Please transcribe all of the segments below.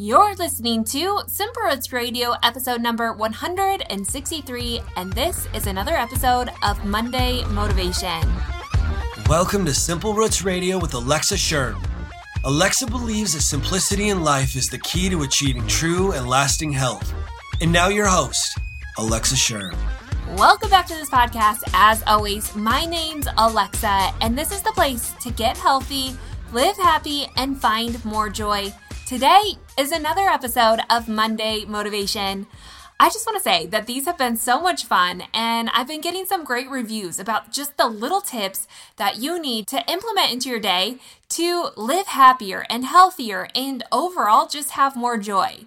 You're listening to Simple Roots Radio, episode number 163, and this is another episode of Monday Motivation. Welcome to Simple Roots Radio with Alexa Schirm. Alexa believes that simplicity in life is the key to achieving true and lasting health. And now, your host, Alexa Schirm. Welcome back to this podcast. As always, my name's Alexa, and this is the place to get healthy, live happy, and find more joy. Today is another episode of Monday Motivation. I just want to say that these have been so much fun, and I've been getting some great reviews about just the little tips that you need to implement into your day to live happier and healthier and overall just have more joy.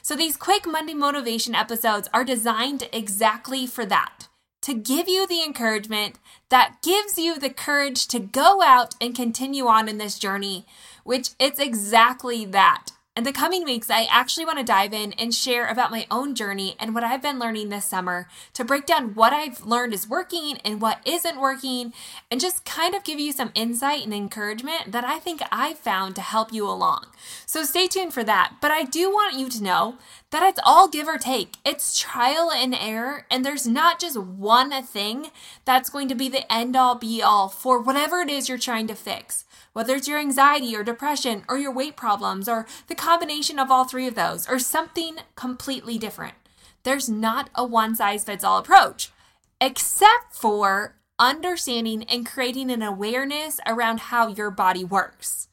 So, these quick Monday motivation episodes are designed exactly for that to give you the encouragement that gives you the courage to go out and continue on in this journey which it's exactly that. In the coming weeks, I actually want to dive in and share about my own journey and what I've been learning this summer to break down what I've learned is working and what isn't working, and just kind of give you some insight and encouragement that I think I've found to help you along. So stay tuned for that. But I do want you to know that it's all give or take. It's trial and error, and there's not just one thing that's going to be the end all be all for whatever it is you're trying to fix whether it's your anxiety or depression or your weight problems or the combination of all three of those or something completely different. There's not a one size fits all approach, except for understanding and creating an awareness around how your body works.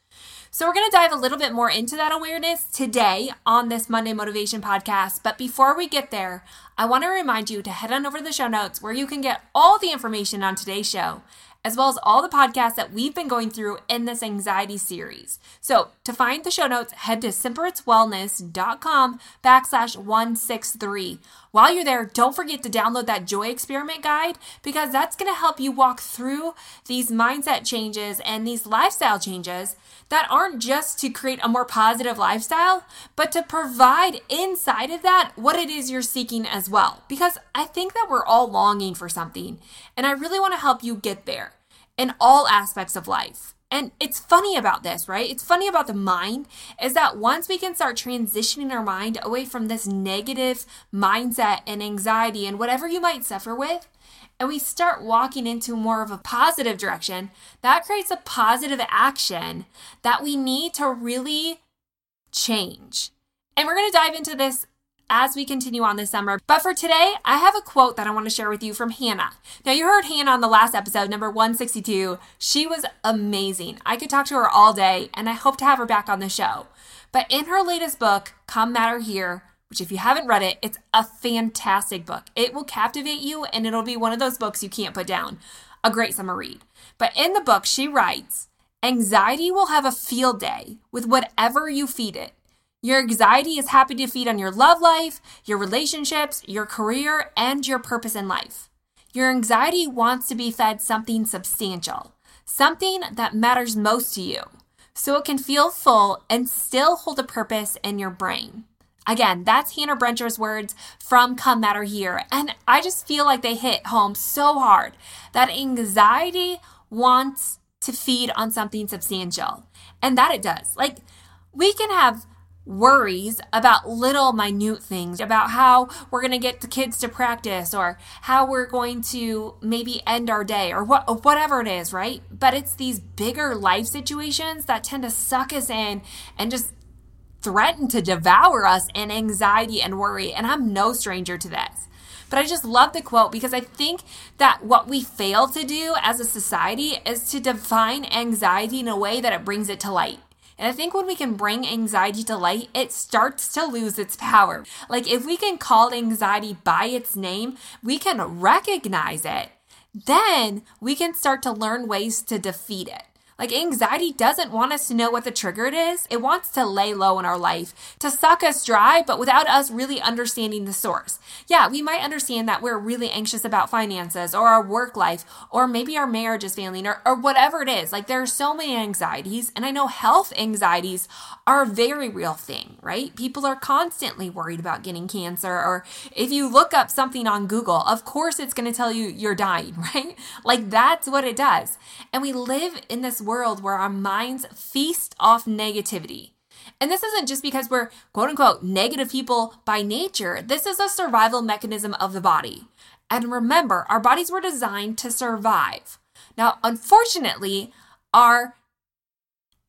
So, we're going to dive a little bit more into that awareness today on this Monday Motivation podcast. But before we get there, I want to remind you to head on over to the show notes where you can get all the information on today's show as well as all the podcasts that we've been going through in this anxiety series. So to find the show notes, head to simplerootswellness.com backslash 163. While you're there, don't forget to download that joy experiment guide because that's going to help you walk through these mindset changes and these lifestyle changes that aren't just to create a more positive lifestyle, but to provide inside of that what it is you're seeking as well. Because I think that we're all longing for something, and I really want to help you get there in all aspects of life. And it's funny about this, right? It's funny about the mind is that once we can start transitioning our mind away from this negative mindset and anxiety and whatever you might suffer with, and we start walking into more of a positive direction, that creates a positive action that we need to really change. And we're going to dive into this as we continue on this summer. But for today, I have a quote that I want to share with you from Hannah. Now, you heard Hannah on the last episode, number 162. She was amazing. I could talk to her all day, and I hope to have her back on the show. But in her latest book, Come Matter Here, which if you haven't read it, it's a fantastic book. It will captivate you and it'll be one of those books you can't put down. A great summer read. But in the book, she writes, Anxiety will have a field day with whatever you feed it. Your anxiety is happy to feed on your love life, your relationships, your career, and your purpose in life. Your anxiety wants to be fed something substantial, something that matters most to you, so it can feel full and still hold a purpose in your brain. Again, that's Hannah Brencher's words from Come Matter Here. And I just feel like they hit home so hard that anxiety wants to feed on something substantial. And that it does. Like, we can have worries about little minute things about how we're going to get the kids to practice or how we're going to maybe end our day or what whatever it is right but it's these bigger life situations that tend to suck us in and just threaten to devour us in anxiety and worry. And I'm no stranger to this. But I just love the quote because I think that what we fail to do as a society is to define anxiety in a way that it brings it to light. And I think when we can bring anxiety to light, it starts to lose its power. Like if we can call anxiety by its name, we can recognize it. Then we can start to learn ways to defeat it. Like anxiety doesn't want us to know what the trigger it is. It wants to lay low in our life, to suck us dry, but without us really understanding the source. Yeah, we might understand that we're really anxious about finances or our work life, or maybe our marriage is failing or, or whatever it is. Like there are so many anxieties. And I know health anxieties are a very real thing, right? People are constantly worried about getting cancer. Or if you look up something on Google, of course it's going to tell you you're dying, right? Like that's what it does. And we live in this world where our minds feast off negativity. And this isn't just because we're quote unquote negative people by nature, this is a survival mechanism of the body. And remember, our bodies were designed to survive. Now, unfortunately, our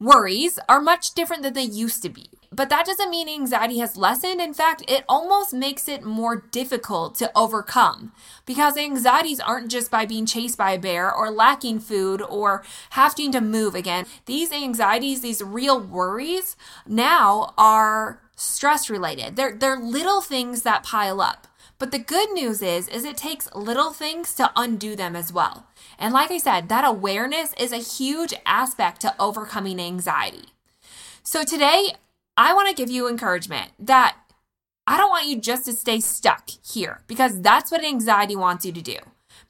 worries are much different than they used to be. But that doesn't mean anxiety has lessened. In fact, it almost makes it more difficult to overcome because anxieties aren't just by being chased by a bear or lacking food or having to move again. These anxieties, these real worries now are stress related. They're, they're little things that pile up. But the good news is is it takes little things to undo them as well. And like I said, that awareness is a huge aspect to overcoming anxiety. So today I want to give you encouragement that I don't want you just to stay stuck here because that's what anxiety wants you to do.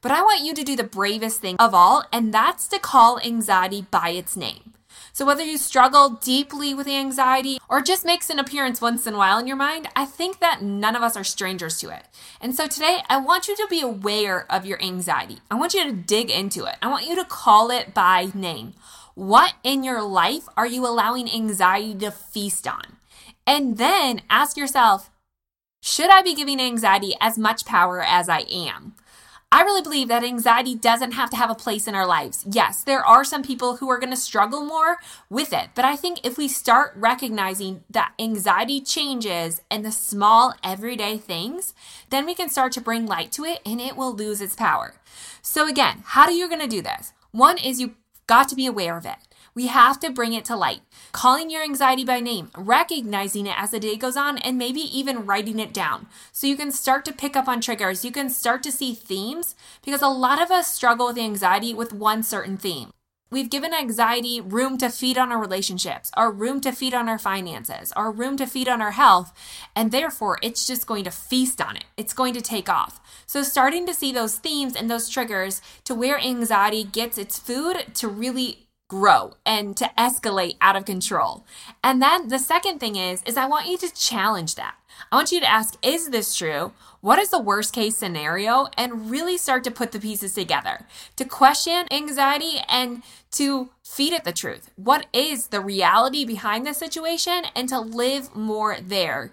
But I want you to do the bravest thing of all, and that's to call anxiety by its name. So, whether you struggle deeply with anxiety or just makes an appearance once in a while in your mind, I think that none of us are strangers to it. And so, today I want you to be aware of your anxiety. I want you to dig into it. I want you to call it by name. What in your life are you allowing anxiety to feast on? And then ask yourself, should I be giving anxiety as much power as I am? I really believe that anxiety doesn't have to have a place in our lives. Yes, there are some people who are going to struggle more with it, but I think if we start recognizing that anxiety changes in the small everyday things, then we can start to bring light to it and it will lose its power. So again, how are you going to do this? One is you got to be aware of it. We have to bring it to light. Calling your anxiety by name, recognizing it as the day goes on, and maybe even writing it down. So you can start to pick up on triggers. You can start to see themes because a lot of us struggle with anxiety with one certain theme. We've given anxiety room to feed on our relationships, our room to feed on our finances, our room to feed on our health, and therefore it's just going to feast on it. It's going to take off. So, starting to see those themes and those triggers to where anxiety gets its food to really grow and to escalate out of control. And then the second thing is is I want you to challenge that. I want you to ask is this true? What is the worst case scenario and really start to put the pieces together. To question anxiety and to feed it the truth. What is the reality behind the situation and to live more there.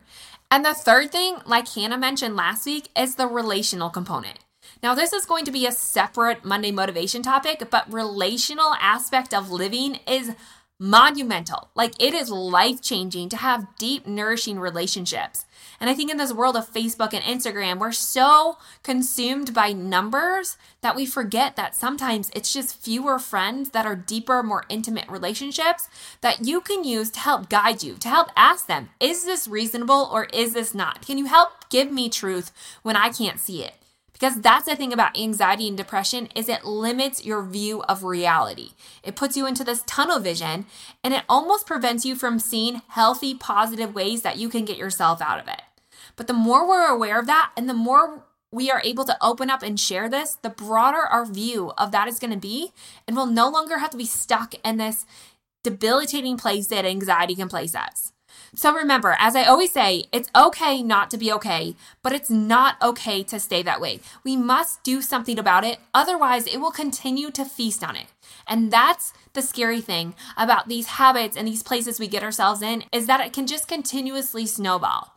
And the third thing, like Hannah mentioned last week, is the relational component. Now, this is going to be a separate Monday motivation topic, but relational aspect of living is monumental. Like it is life changing to have deep, nourishing relationships. And I think in this world of Facebook and Instagram, we're so consumed by numbers that we forget that sometimes it's just fewer friends that are deeper, more intimate relationships that you can use to help guide you, to help ask them, is this reasonable or is this not? Can you help give me truth when I can't see it? Because that's the thing about anxiety and depression is it limits your view of reality. It puts you into this tunnel vision and it almost prevents you from seeing healthy positive ways that you can get yourself out of it. But the more we're aware of that and the more we are able to open up and share this the broader our view of that is going to be and we'll no longer have to be stuck in this debilitating place that anxiety can place us so remember, as I always say, it's okay not to be okay, but it's not okay to stay that way. We must do something about it, otherwise, it will continue to feast on it. And that's the scary thing about these habits and these places we get ourselves in is that it can just continuously snowball.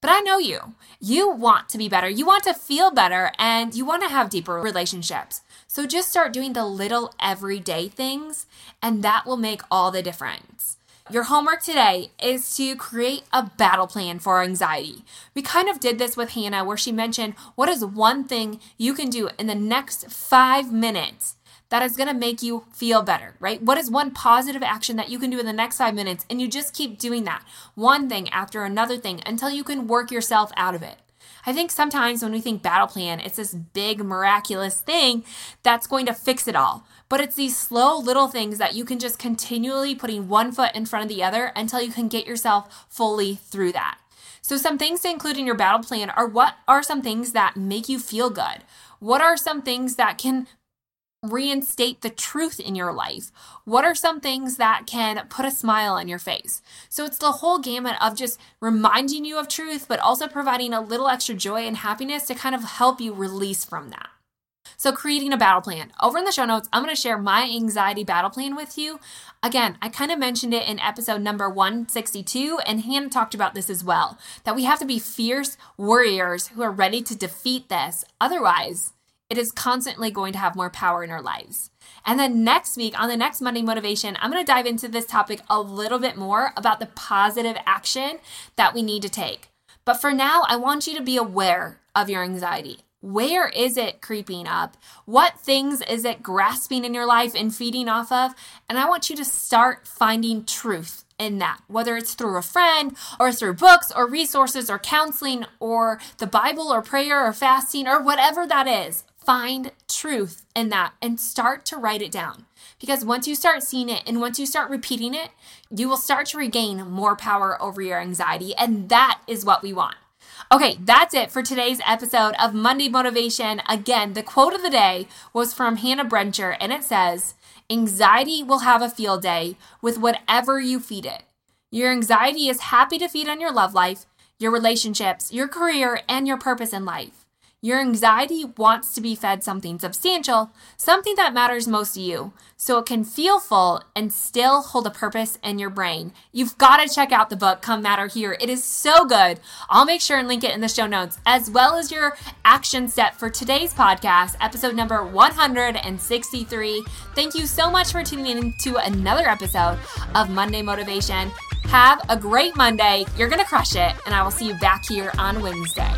But I know you. You want to be better. You want to feel better and you want to have deeper relationships. So just start doing the little everyday things, and that will make all the difference. Your homework today is to create a battle plan for anxiety. We kind of did this with Hannah, where she mentioned what is one thing you can do in the next five minutes that is going to make you feel better, right? What is one positive action that you can do in the next five minutes? And you just keep doing that one thing after another thing until you can work yourself out of it. I think sometimes when we think battle plan, it's this big miraculous thing that's going to fix it all. But it's these slow little things that you can just continually putting one foot in front of the other until you can get yourself fully through that. So, some things to include in your battle plan are what are some things that make you feel good? What are some things that can reinstate the truth in your life? What are some things that can put a smile on your face? So it's the whole gamut of just reminding you of truth, but also providing a little extra joy and happiness to kind of help you release from that. So, creating a battle plan. Over in the show notes, I'm going to share my anxiety battle plan with you. Again, I kind of mentioned it in episode number 162, and Hannah talked about this as well that we have to be fierce warriors who are ready to defeat this. Otherwise, it is constantly going to have more power in our lives. And then next week, on the next Monday Motivation, I'm going to dive into this topic a little bit more about the positive action that we need to take. But for now, I want you to be aware of your anxiety. Where is it creeping up? What things is it grasping in your life and feeding off of? And I want you to start finding truth in that, whether it's through a friend or through books or resources or counseling or the Bible or prayer or fasting or whatever that is. Find truth in that and start to write it down. Because once you start seeing it and once you start repeating it, you will start to regain more power over your anxiety. And that is what we want. Okay, that's it for today's episode of Monday Motivation. Again, the quote of the day was from Hannah Brencher, and it says, Anxiety will have a field day with whatever you feed it. Your anxiety is happy to feed on your love life, your relationships, your career, and your purpose in life. Your anxiety wants to be fed something substantial, something that matters most to you, so it can feel full and still hold a purpose in your brain. You've got to check out the book, Come Matter Here. It is so good. I'll make sure and link it in the show notes, as well as your action step for today's podcast, episode number 163. Thank you so much for tuning in to another episode of Monday Motivation. Have a great Monday. You're going to crush it, and I will see you back here on Wednesday.